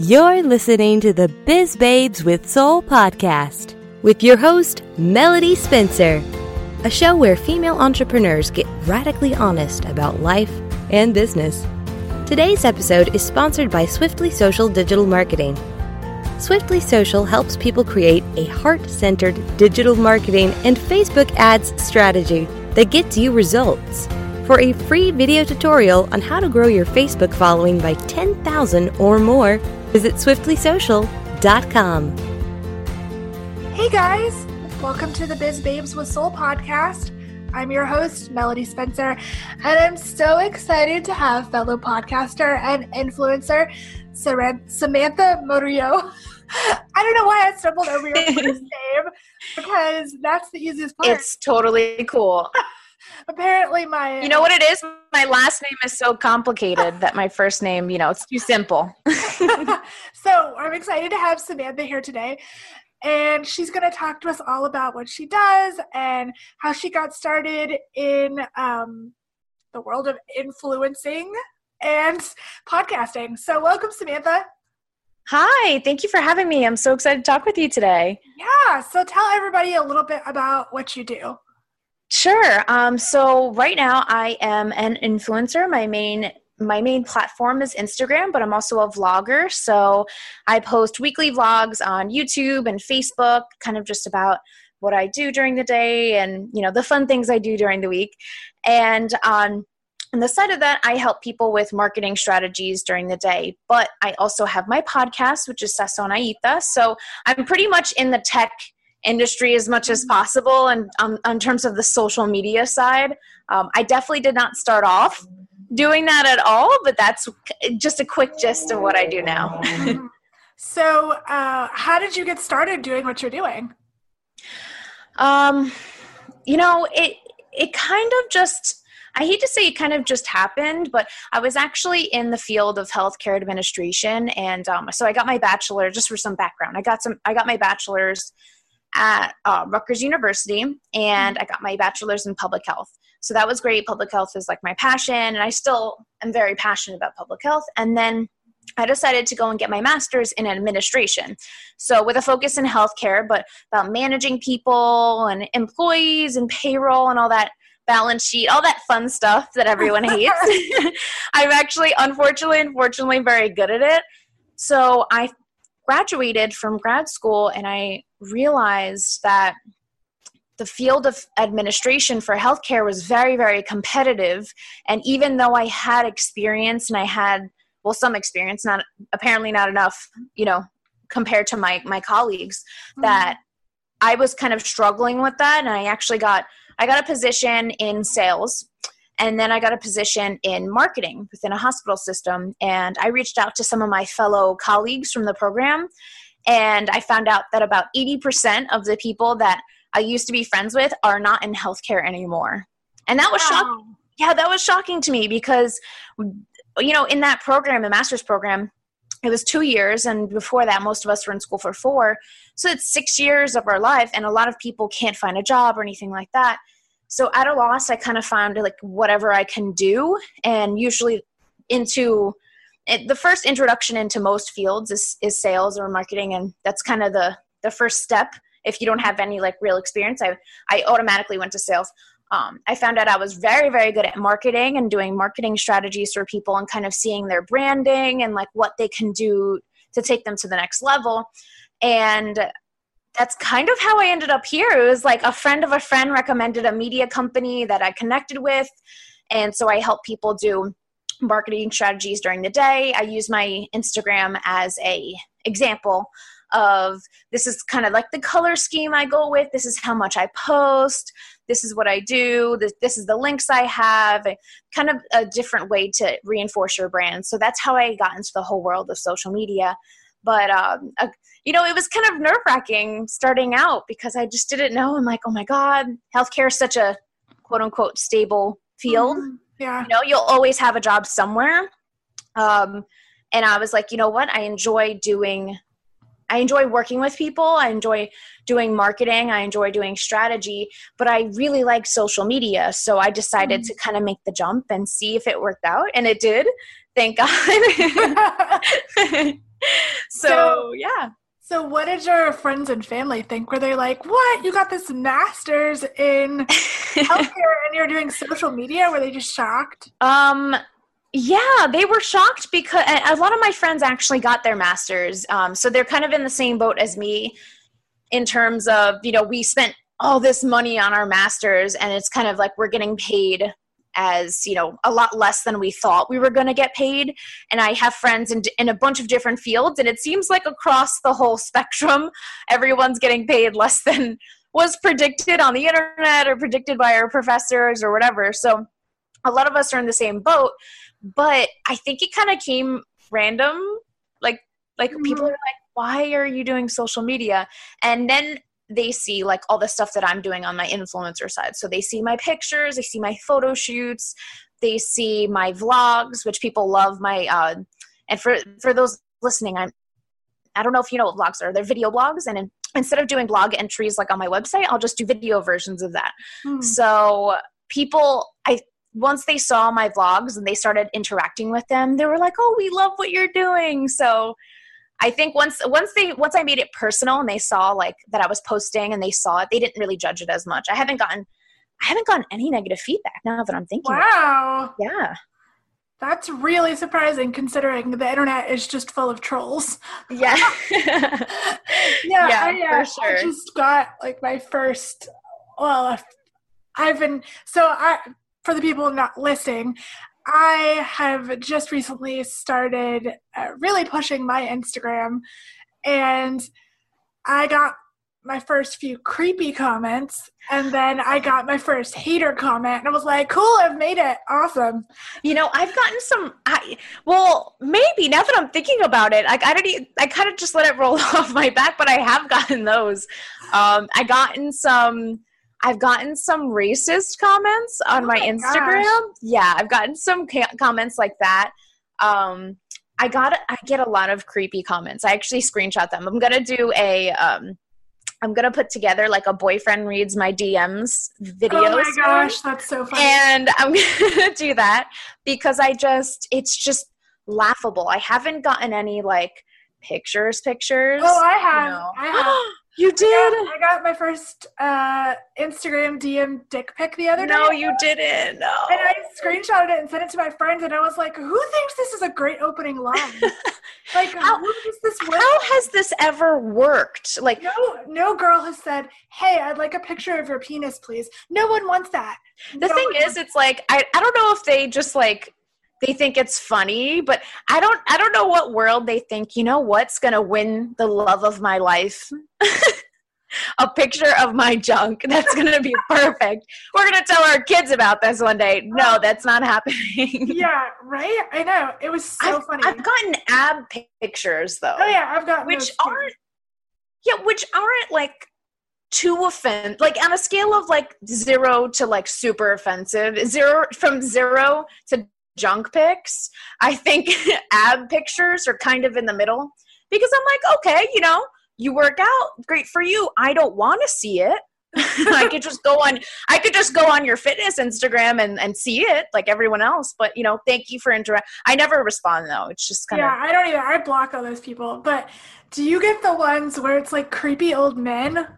You're listening to the Biz Babes with Soul podcast with your host, Melody Spencer, a show where female entrepreneurs get radically honest about life and business. Today's episode is sponsored by Swiftly Social Digital Marketing. Swiftly Social helps people create a heart centered digital marketing and Facebook ads strategy that gets you results. For a free video tutorial on how to grow your Facebook following by 10,000 or more, visit swiftlysocial.com. Hey guys, welcome to the Biz Babes with Soul podcast. I'm your host, Melody Spencer, and I'm so excited to have fellow podcaster and influencer Samantha Murillo. I don't know why I stumbled over your first name because that's the easiest part. It's totally cool. Apparently, my you know what it is. My last name is so complicated that my first name, you know, it's too simple. so I'm excited to have Samantha here today. And she's going to talk to us all about what she does and how she got started in um, the world of influencing and podcasting. So, welcome, Samantha. Hi, thank you for having me. I'm so excited to talk with you today. Yeah, so tell everybody a little bit about what you do. Sure. Um, so right now I am an influencer. My main my main platform is Instagram, but I'm also a vlogger. So I post weekly vlogs on YouTube and Facebook, kind of just about what I do during the day and you know the fun things I do during the week. And um, on the side of that, I help people with marketing strategies during the day. But I also have my podcast, which is Sazon Aita. So I'm pretty much in the tech industry as much as possible. And um, in terms of the social media side, um, I definitely did not start off doing that at all. But that's just a quick gist of what I do now. so, uh, how did you get started doing what you're doing? Um, you know, it it kind of just I hate to say it kind of just happened, but I was actually in the field of healthcare administration, and um, so I got my bachelor. Just for some background, I got some. I got my bachelor's at uh, Rutgers University, and I got my bachelor's in public health. So that was great. Public health is like my passion, and I still am very passionate about public health. And then I decided to go and get my master's in administration. So, with a focus in healthcare, but about managing people and employees and payroll and all that balance sheet, all that fun stuff that everyone hates. I'm actually, unfortunately, unfortunately, very good at it. So I graduated from grad school and I realized that the field of administration for healthcare was very, very competitive. And even though I had experience and I had, well, some experience, not apparently not enough, you know, compared to my my colleagues, mm-hmm. that I was kind of struggling with that. And I actually got I got a position in sales and then I got a position in marketing within a hospital system. And I reached out to some of my fellow colleagues from the program. And I found out that about 80% of the people that I used to be friends with are not in healthcare anymore. And that was wow. shocking. Yeah, that was shocking to me because, you know, in that program, the master's program, it was two years and before that most of us were in school for four so it's six years of our life and a lot of people can't find a job or anything like that so at a loss i kind of found like whatever i can do and usually into it, the first introduction into most fields is, is sales or marketing and that's kind of the the first step if you don't have any like real experience i i automatically went to sales um, I found out I was very, very good at marketing and doing marketing strategies for people and kind of seeing their branding and like what they can do to take them to the next level. And that's kind of how I ended up here. It was like a friend of a friend recommended a media company that I connected with. And so I help people do marketing strategies during the day. I use my Instagram as a example of this is kind of like the color scheme I go with. This is how much I post this is what I do, this, this is the links I have, kind of a different way to reinforce your brand. So that's how I got into the whole world of social media. But, um, you know, it was kind of nerve wracking starting out because I just didn't know. I'm like, oh my God, healthcare is such a quote unquote stable field. Mm-hmm. Yeah. You know, you'll always have a job somewhere. Um, and I was like, you know what? I enjoy doing I enjoy working with people. I enjoy doing marketing. I enjoy doing strategy, but I really like social media. So I decided mm. to kind of make the jump and see if it worked out. And it did. Thank God. So, what did your friends and family think? Were they like, "What? You got this master's in healthcare and you're doing social media?" Were they just shocked? Um, yeah, they were shocked because a lot of my friends actually got their masters. Um, so they're kind of in the same boat as me in terms of you know we spent all this money on our masters, and it's kind of like we're getting paid as you know a lot less than we thought we were going to get paid. And i have friends in, in a bunch of different fields and it seems like across the whole spectrum everyone's getting paid less than was predicted on the internet or predicted by our professors or whatever. So a lot of us are in the same boat but i think it kind of came random. Like like mm-hmm. people are like why are you doing social media? And then they see like all the stuff that I'm doing on my influencer side. So they see my pictures, they see my photo shoots, they see my vlogs, which people love my uh and for for those listening, I'm I don't know if you know what vlogs are. They're video blogs and in, instead of doing blog entries like on my website, I'll just do video versions of that. Hmm. So people I once they saw my vlogs and they started interacting with them, they were like, "Oh, we love what you're doing." So I think once once they once I made it personal and they saw like that I was posting and they saw it, they didn't really judge it as much. I haven't gotten I haven't gotten any negative feedback now that I'm thinking. Wow. Yeah. That's really surprising considering the internet is just full of trolls. Yeah. yeah, yeah I, uh, for sure. I just got like my first well I've been so I for the people not listening, I have just recently started uh, really pushing my Instagram, and I got my first few creepy comments, and then I got my first hater comment, and I was like, "Cool, I've made it, awesome." You know, I've gotten some. I well, maybe now that I'm thinking about it, like I don't. I kind of just let it roll off my back, but I have gotten those. Um, I gotten some I've gotten some racist comments on oh my, my Instagram. Yeah, I've gotten some ca- comments like that. Um, I got I get a lot of creepy comments. I actually screenshot them. I'm gonna do a um, I'm gonna put together like a boyfriend reads my DMs video. Oh my gosh, that's so funny. And I'm gonna do that because I just it's just laughable. I haven't gotten any like pictures pictures. Oh, I have. You know. I have. You did. I got, I got my first uh, Instagram DM dick pic the other day. No, you didn't. No. And I screenshotted it and sent it to my friends, and I was like, "Who thinks this is a great opening line? like, how does this work? How has this ever worked? Like, no, no girl has said, "Hey, I'd like a picture of your penis, please." No one wants that. The no thing is, it's like I I don't know if they just like they think it's funny but i don't i don't know what world they think you know what's gonna win the love of my life? A picture of my junk. That's gonna be perfect. We're gonna tell our kids about this one day. No that's not happening. yeah right? I know. It was so I've, funny. I've gotten ab pictures though. Oh yeah i've got which aren't yeah which aren't like too offend like on a scale of like zero to like super offensive zero from zero to junk pics. I think ab pictures are kind of in the middle because I'm like, okay, you know, you work out, great for you. I don't want to see it. I could just go on I could just go on your fitness Instagram and, and see it like everyone else. But you know, thank you for interact I never respond though. It's just kinda Yeah, I don't either. I block all those people. But do you get the ones where it's like creepy old men?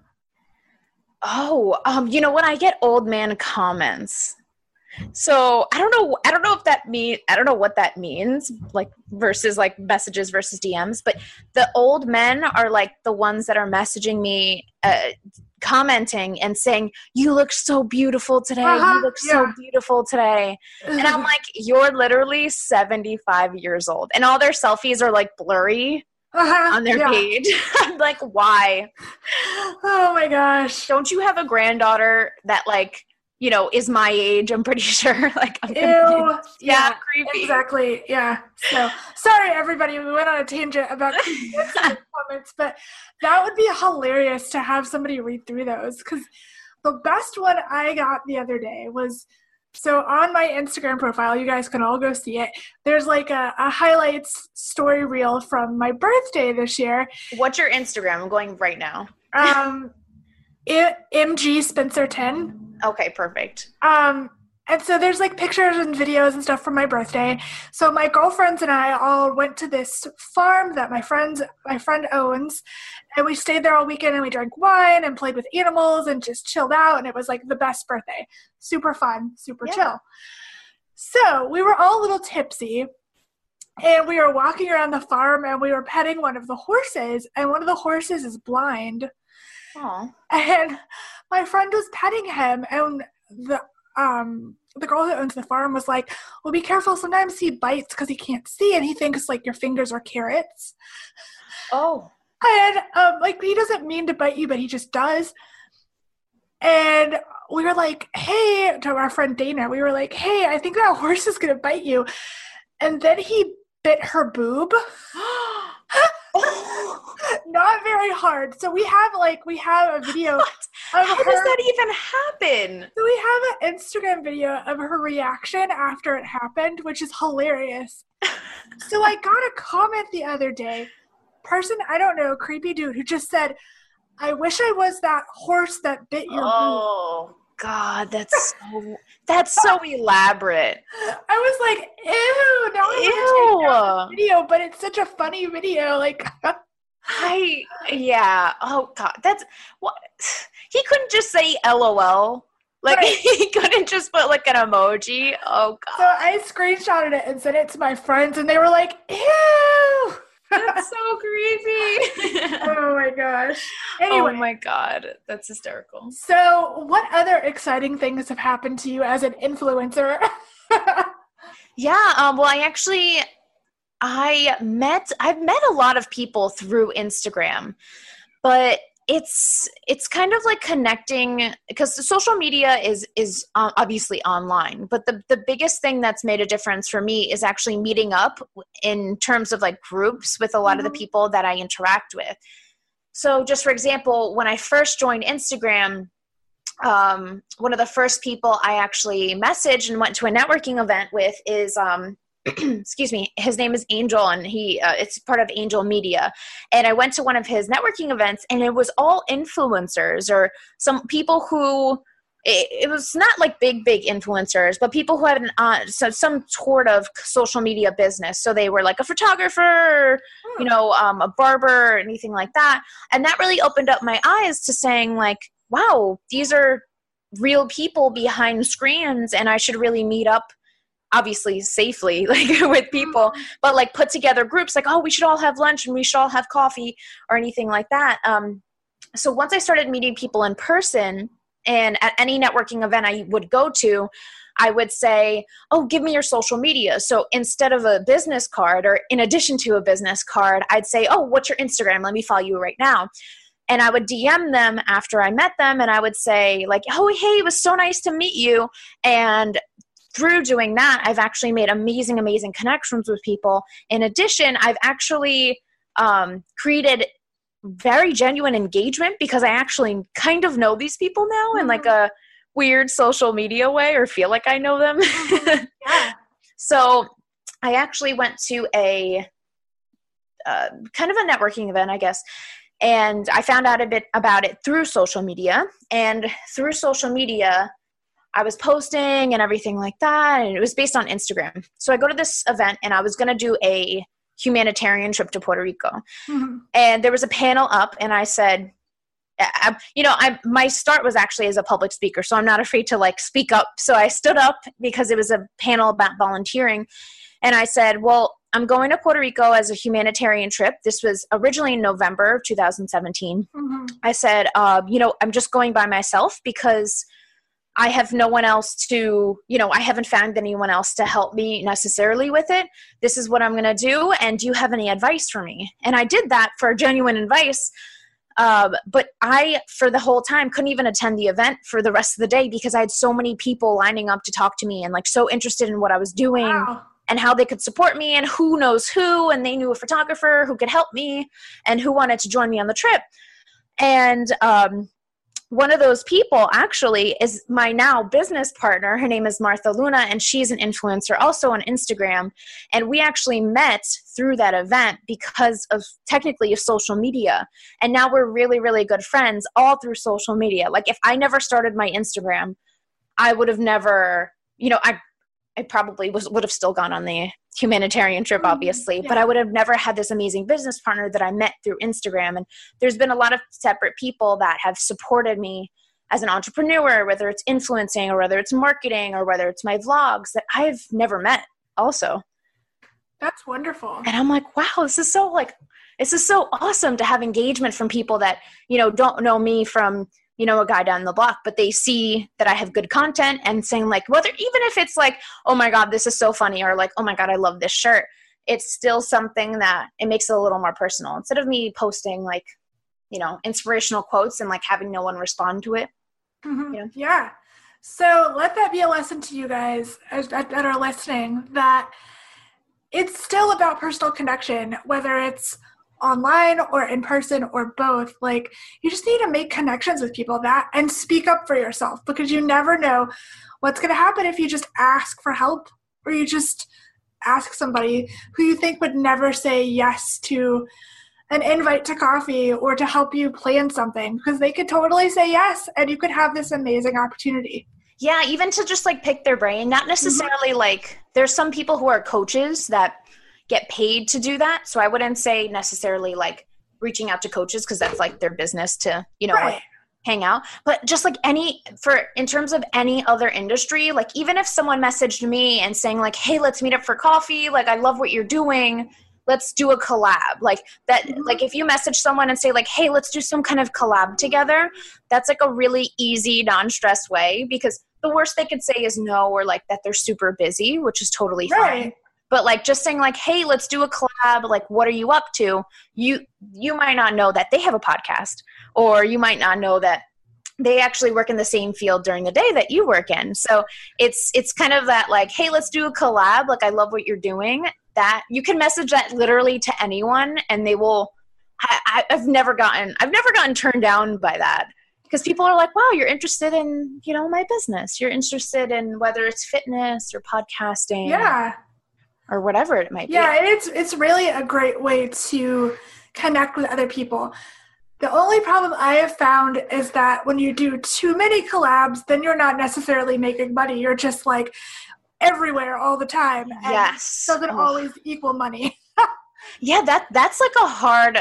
Oh, um, you know, when I get old man comments, so I don't know. I don't know if that mean. I don't know what that means. Like versus like messages versus DMs. But the old men are like the ones that are messaging me, uh, commenting and saying, "You look so beautiful today. Uh-huh, you look yeah. so beautiful today." And I'm like, "You're literally 75 years old, and all their selfies are like blurry." Uh-huh, on their yeah. page. I'm like, why? Oh my gosh. Don't you have a granddaughter that like you know, is my age. I'm pretty sure. like, I'm Ew, yeah, creepy. Exactly. Yeah. So sorry, everybody. We went on a tangent about comments, but that would be hilarious to have somebody read through those because the best one I got the other day was. So on my Instagram profile, you guys can all go see it. There's like a, a highlights story reel from my birthday this year. What's your Instagram? I'm going right now. Um, MG Spencer 10. Okay, perfect. Um, and so there's like pictures and videos and stuff from my birthday. So my girlfriends and I all went to this farm that my friends my friend owns, and we stayed there all weekend and we drank wine and played with animals and just chilled out and it was like the best birthday. Super fun, super yeah. chill. So we were all a little tipsy and we were walking around the farm and we were petting one of the horses and one of the horses is blind. Aww. And my friend was petting him and the um the girl who owns the farm was like, "Well, be careful. Sometimes he bites because he can't see, and he thinks like your fingers are carrots." Oh. And um, like he doesn't mean to bite you, but he just does. And we were like, "Hey," to our friend Dana, we were like, "Hey, I think that horse is gonna bite you." And then he bit her boob. Not very hard. So we have like we have a video. How her. does that even happen? So we have an Instagram video of her reaction after it happened, which is hilarious. so I got a comment the other day, person I don't know, creepy dude who just said, "I wish I was that horse that bit your oh. boob." God, that's so that's so elaborate. I was like, ew, no I ew. video, but it's such a funny video. Like I yeah. Oh god, that's what he couldn't just say LOL. Like right. he couldn't just put like an emoji. Oh god. So I screenshotted it and sent it to my friends, and they were like, ew. That's so creepy. oh my gosh. Anyway. Oh my god. That's hysterical. So, what other exciting things have happened to you as an influencer? yeah, um, well, I actually I met I've met a lot of people through Instagram. But it's it's kind of like connecting because social media is is uh, obviously online but the the biggest thing that's made a difference for me is actually meeting up in terms of like groups with a lot mm-hmm. of the mm-hmm. people that I interact with so just for example when I first joined Instagram um, one of the first people I actually messaged and went to a networking event with is um, excuse me his name is angel and he uh, it's part of angel media. And i went to one of his networking events and it was all influencers or some people who it, it was not like big big influencers but people who had an uh, so some sort of social media business. So they were like a photographer you know um, a barber anything like that. And that really opened up my eyes to saying like wow these are real people behind screens and i should really meet up obviously safely like with people but like put together groups like oh we should all have lunch and we should all have coffee or anything like that. Um, so once i started meeting people in person and at any networking event i would go to i would say oh give me your social media. So instead of a business card or in addition to a business card i'd say oh what's your instagram? Let me follow you right now. And I would DM them after I met them and I would say like, "Oh, hey, it was so nice to meet you." And through doing that, I've actually made amazing, amazing connections with people. In addition, I've actually um, created very genuine engagement because I actually kind of know these people now mm-hmm. in like mm-hmm. a weird social media way or feel like I know them. Mm-hmm. yeah. so I actually went to a uh, kind of a networking event, I guess. And I found out a bit about it through social media. And through social media, I was posting and everything like that. And it was based on Instagram. So I go to this event and I was going to do a humanitarian trip to Puerto Rico. Mm-hmm. And there was a panel up, and I said, I, you know, I my start was actually as a public speaker, so I'm not afraid to like speak up. So I stood up because it was a panel about volunteering, and I said, "Well, I'm going to Puerto Rico as a humanitarian trip. This was originally in November of 2017. Mm-hmm. I said, uh, you know, I'm just going by myself because." I have no one else to, you know, I haven't found anyone else to help me necessarily with it. This is what I'm going to do. And do you have any advice for me? And I did that for genuine advice. Uh, but I, for the whole time, couldn't even attend the event for the rest of the day because I had so many people lining up to talk to me and like so interested in what I was doing wow. and how they could support me and who knows who. And they knew a photographer who could help me and who wanted to join me on the trip. And um, one of those people actually is my now business partner. Her name is Martha Luna, and she's an influencer also on Instagram. And we actually met through that event because of technically of social media. And now we're really, really good friends all through social media. Like if I never started my Instagram, I would have never you know, I I probably was would have still gone on the humanitarian trip, Mhm, obviously, yeah. but I would have never had this amazing business partner that I met through Instagram. And there's been a lot of separate people that have supported me as an entrepreneur, whether it's influencing or whether it's marketing or whether it's my vlogs that I've never met also. That's wonderful. And I'm like, wow, this is so like this is so awesome to have engagement from people that, you know, don't know me from, you know, a guy down the block, but they see that I have good content and saying like whether even if it's like, oh my God, this is so funny, or like, oh my God, I love this shirt, it's still something that it makes it a little more personal. Instead of me posting like, you know, inspirational quotes and like having no one respond to it. Mhm. Yeah. Yeah. So let that be a lesson to you guys that are listening that it's still about personal connection, whether it's online or in person or both. Like you just need to make connections with people that and speak up for yourself because you never know what's going to happen if you just ask for help or you just ask somebody who you think would never say yes to an invite to coffee or to help you plan something because they could totally say yes and you could have this amazing opportunity. Yeah, even to just like pick their brain, not mm-hmm. necessarily like there's some people who are coaches that get paid to do that. So I wouldn't say necessarily like reaching out to coaches because that's like their business to, you know, like, hang out. But just like any for in terms of any other industry, like even if someone messaged me and saying like, "Hey, let's meet up for coffee. Like I love what you're doing. Let's do a collab." Like that Mhm. like if you message someone and say like, "Hey, let's do some kind of collab together." That's like a really easy, non-stress way because the worst they could say is no or like that they're super busy, which is totally fine Right. But like just saying like hey let's do a collab like what are you up to? You you might not know that they have a podcast or you might not know that they actually work in the same field during the day that you work in. So it's it's kind of that like hey let's do a collab like i love what you're doing that you can message that literally to anyone and they will I, i've never gotten i've never gotten turned down by that. Because people are like wow you're interested in you know my business. You're interested in whether it's fitness or podcasting. Yeah. Or whatever it might Yeah, be. and it's it's really a great way to connect with other people. The only problem I have found is that when you do too many collabs, then you're not necessarily making money. You're just like everywhere all the time. Yes. Doesn't always equal money. Yeah, that that's like a hard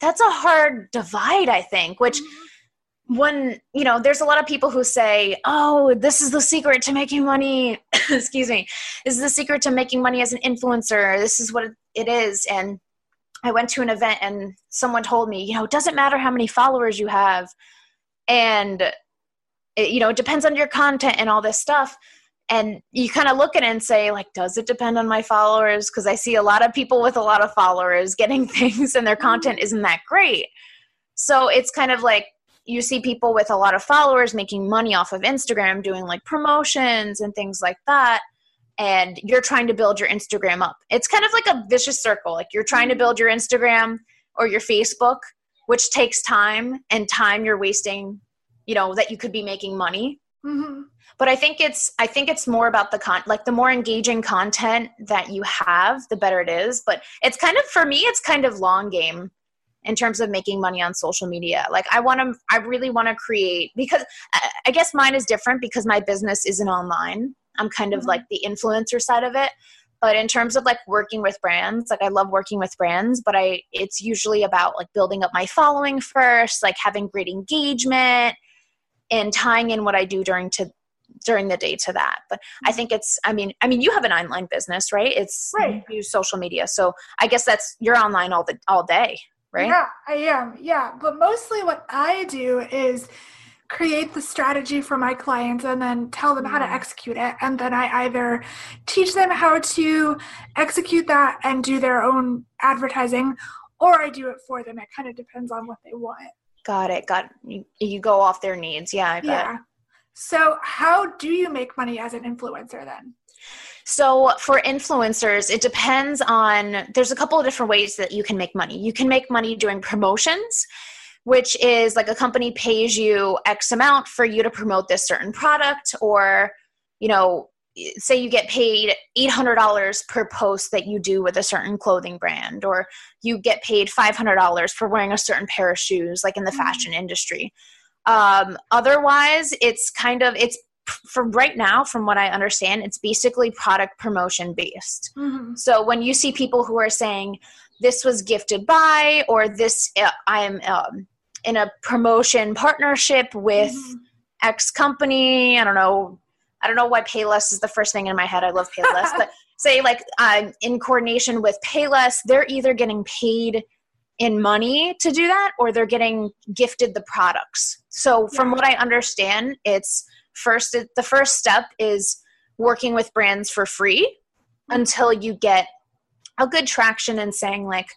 that's a hard divide, I think, which mm-hmm. when you know there's a lot of people who say oh this is the secret to making money excuse me. This is the secret to making money as an influencer. This is what it is. And i went to an event and someone told me you know it doesn't matter how many followers you have. And it, you know it depends on your content and all this stuff. And you kind of look at it and say like does it depend on my followers? Because i see a lot of people with a lot of followers getting things and their content isn't that great. So it's kind of like you see people with a lot of followers making money off of Instagram doing like promotions and things like that and you're trying to build your Instagram up. It's kind of like a vicious circle. Like you're trying to build your Instagram or your Facebook, which takes time and time you're wasting, you know, that you could be making money. hmm But I think it's I think it's more about the con like the more engaging content that you have, the better it is. But it's kind of for me it's kind of long game in terms of making money on social media. Like I want to I really want to create because I, I guess mine is different because my business isn't online. I'm kind of Mhm. like the influencer side of it. But in terms of like working with brands, like I love working with brands, but I it's usually about like building up my following first, like having great engagement and tying in what I do during to during the day to that. But I think it's I mean I mean you have an online business, right? It's Right. you use social media. So I guess that's you're online all the all day, right? Yeah, I am. Yeah, but mostly what I do is create the strategy for my clients and then tell them how to Mm. execute it. And then I either teach them how to execute that and do their own advertising, or I do it for them. It kind of depends on what they want. Got it. Got you, you go off their needs. Yeah, I bet. Yeah. So, how do you make money as an influencer then? So for influencers, it depends on there's a couple of different ways that you can make money. You can make money doing promotions, which is like a company pays you X amount for you to promote this certain product or you know, say you get paid $800 per post that you do with a certain clothing brand or you get paid $500 for wearing a certain pair of shoes like in the Mhm. fashion industry. Um, otherwise, it's kind of it's from right now from what i understand it's basically product promotion based mm-hmm. so when you see people who are saying this was gifted by or this uh, i'm um, in a promotion partnership with mm-hmm. x company i don't know i don't know why payless is the first thing in my head i love payless but say like um, in coordination with payless they're either getting paid in money to do that or they're getting gifted the products so from yeah. what i understand it's first the first step is working with brands for free mm-hmm. until you get a good traction and saying like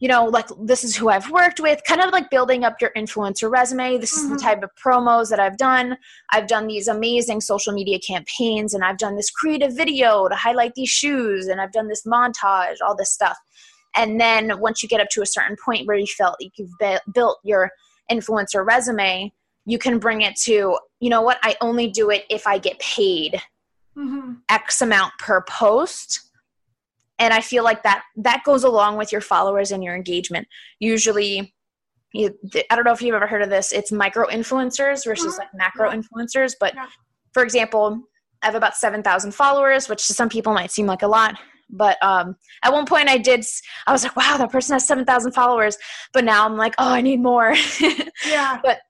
you know like this is who i've worked with kind of like building up your influencer resume this mm-hmm. is the mm-hmm. type of promos that i've done i've done these amazing social media campaigns and i've done this creative video to highlight these shoes and i've done this montage all this stuff and then once you get up to a certain point where you felt like you've built your influencer resume you can bring it to you know what i only do it if i get paid mm-hmm. x amount per post. And i feel like that that goes along with your followers and your engagement. Usually you, i don't know if you've ever heard of this it's micro influencers versus like macro influencers but for example i have about 7000 followers which to some people might seem like a lot but um, at one point i did i was like wow that person has 7000 followers. But now i'm like oh i need more. Yeah. But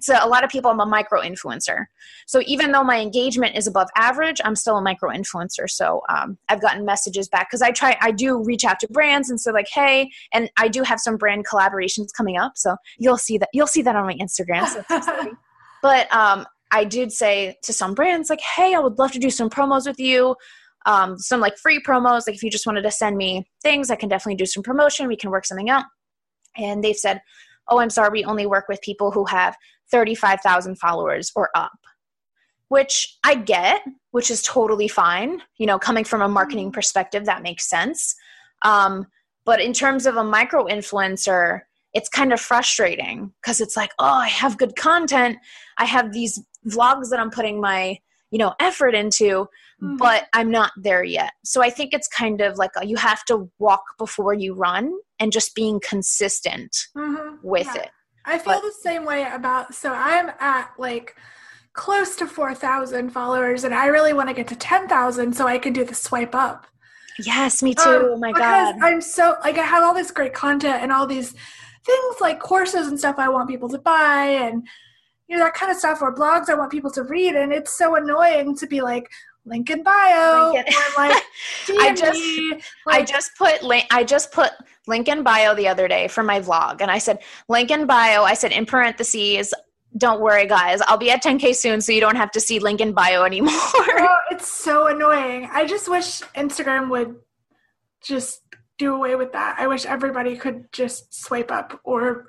so a lot of people i'm a micro influencer. So even though my engagement is above average i'm still a micro influencer. So um, i've gotten messages back because i try i do reach out to brands and say like hey and i do have some brand collaborations coming up. So you'll see that you'll see that on my instagram. So but um, i did say to some brands like hey i would love to do some promos with you um, some like free promos like if you just wanted to send me things i can definitely do some promotion we can work something out and they've said oh i'm sorry we only work with people who have 35,000 followers or up, which I get, which is totally fine. You know, coming from a marketing mm-hmm. perspective, that makes sense. Um, but in terms of a micro influencer, it's kind of frustrating because it's like, oh, I have good content. I have these vlogs that I'm putting my, you know, effort into, mm-hmm. but I'm not there yet. So I think it's kind of like a, you have to walk before you run and just being consistent mm-hmm. with yeah. it. I feel but, the same way about so I'm at like close to 4,000 followers and I really want to get to 10,000 so I can do the swipe up. Yes, me too. Um, oh my god. I'm so like I have all this great content and all these things like courses and stuff I want people to buy and you know that kind of stuff or blogs I want people to read and it's so annoying to be like link in bio link in. or like I just like, I just put link I just put link in bio the other day for my vlog and I said link in bio I said in parentheses don't worry guys I'll be at 10k soon so you don't have to see link in bio anymore oh, it's so annoying I just wish Instagram would just do away with that I wish everybody could just swipe up or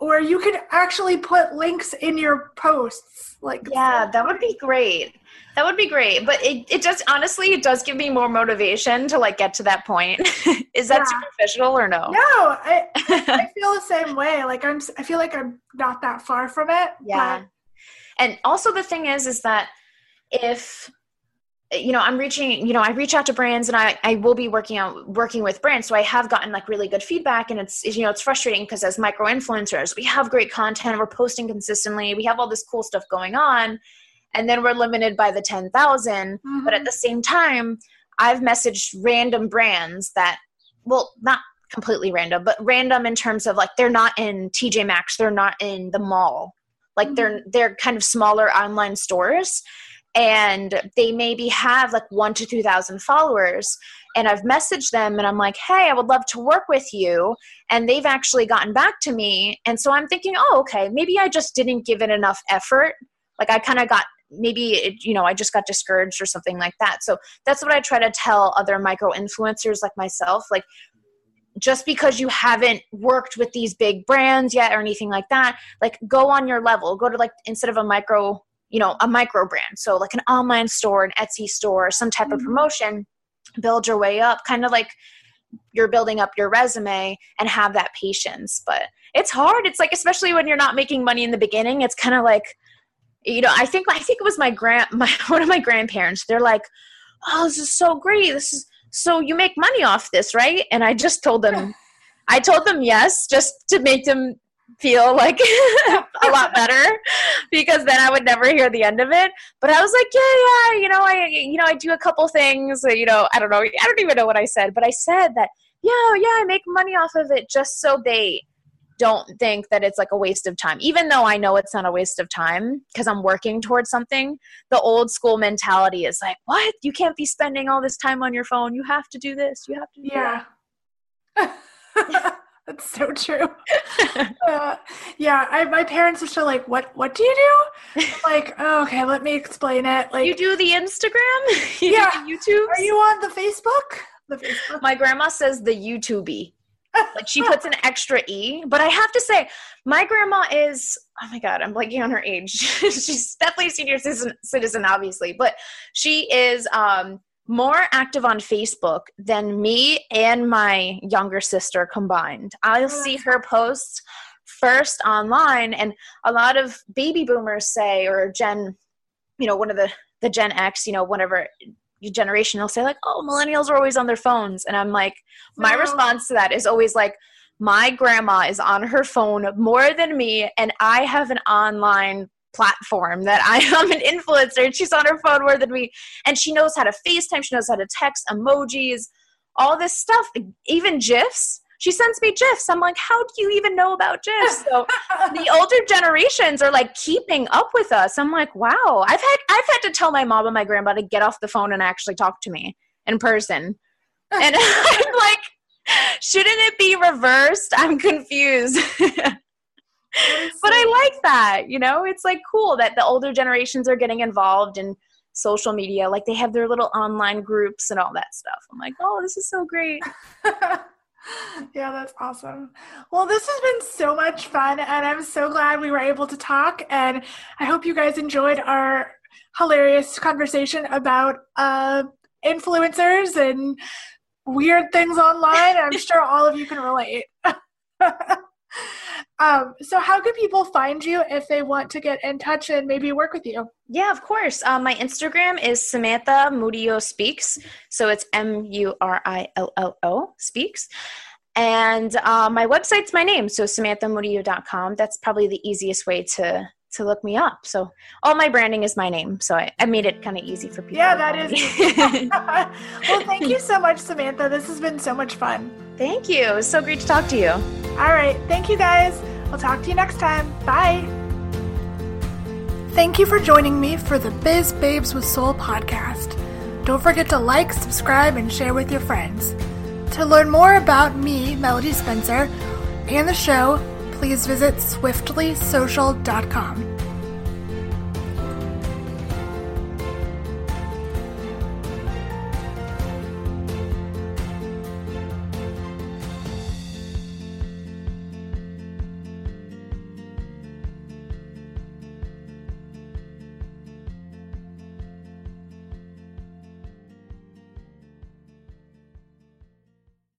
or you could actually put links in your posts like yeah that would be great. That would be great. But it, it just honestly it does give me more motivation to like get to that point. Is that yeah. superficial or no? No I, I feel the same way. Like i'm i feel like i'm not that far from it yeah. but. and also the thing is is that if you know i'm reaching you know i reach out to brands and i i will be working out working with brands so i have gotten like really good feedback and it's you know it's frustrating because as micro influencers we have great content we're posting consistently we have all this cool stuff going on and then we're limited by the 10,000 mm-hmm. but at mm-hmm. the same time i've messaged random brands that well not completely random but random in terms of like they're not in TJ Maxx they're not in the mall like mm-hmm. they're they're kind of smaller online stores and they maybe have like one to two thousand followers and i've messaged them and i'm like hey i would love to work with you and they've actually gotten back to me and so i'm thinking oh okay maybe i just didn't give it enough effort. Like i kind of got maybe it, you know i just got discouraged or something like that. So that's what i try to tell other micro influencers like myself like just because you haven't worked with these big brands yet or anything like that like go on your level. Go to like instead of a micro you know a micro brand. So like an online store an etsy store some type mm-hmm. of promotion build your way up kind of like you're building up your resume and have that patience. But it's hard. It's like especially when you're not making money in the beginning it's kind of like you know i think i think it was my grand my one of my grandparents they're like oh this is so great. This is so you make money off this right? And i just told them i told them yes just to make them feel like a lot better because then I would never hear the end of it. But I was like, yeah, yeah, you know, I, you know, I do a couple things. You know, I don't know, I don't even know what I said, but I said that, yeah, yeah, I make money off of it just so they don't think that it's like a waste of time. Even though i know it's not a waste of time because i'm working towards something the old school mentality is like what? You can't be spending all this time on your phone. You have to do this. You have to yeah That's so true. uh, yeah, I, my parents are still like, "What? What do you do?" I'm like, oh, "Okay, let me explain it." Like, you do the Instagram, you yeah, YouTube. Are you on the Facebook? The Facebook. My grandma says the YouTube. like she puts an extra e, but I have to say, my grandma is. Oh my god, I'm blanking on her age. She's definitely a senior citizen, citizen, obviously, but she is um more active on Facebook than me and my younger sister combined. I'll oh, see her posts first online, and a lot of baby boomers say, or Gen, you know, one of the the Gen X, you know, whatever generation, they'll say like, "Oh, millennials are always on their phones," and I'm like, my response to that is always like. My grandma is on her phone more than me, and I have an online platform that I am an influencer and she's on her phone more than me. And she knows how to FaceTime, she knows how to text, emojis, all this stuff, even GIFs. She sends me GIFs. I'm like, how do you even know about GIFs? So the older generations are like keeping up with us. I'm like, wow. I've had I've had to tell my mom and my grandma to get off the phone and actually talk to me in person. And I'm like, shouldn't it be reversed? I'm confused. but I like that. You know, it's like cool that the older generations are getting involved in social media. Like they have their little online groups and all that stuff. I'm like, oh, this is so great. yeah, that's awesome. Well, this has been so much fun, and I'm so glad we were able to talk. And I hope you guys enjoyed our hilarious conversation about uh, influencers and weird things online. I'm sure all of you can relate. Um, so, how can people find you if they want to get in touch and maybe work with you? Yeah, of course. Um, my Instagram is Samantha Murillo Speaks. So it's M U R I L L O Speaks. And uh, my website's my name, so samanthamurillo.com. That's probably the easiest way to to look me up. So all my branding is my name. So I, I made it kind of easy for people. Yeah, that is. well, thank you so much, Samantha. This has been so much fun. Thank you. It was so great to talk to you. All right. Thank you guys. I'll talk to you next time. Bye. Thank you for joining me for the Biz Babes with Soul podcast. Don't forget to like, subscribe, and share with your friends. To learn more about me, Melody Spencer, and the show, please visit swiftlysocial.com.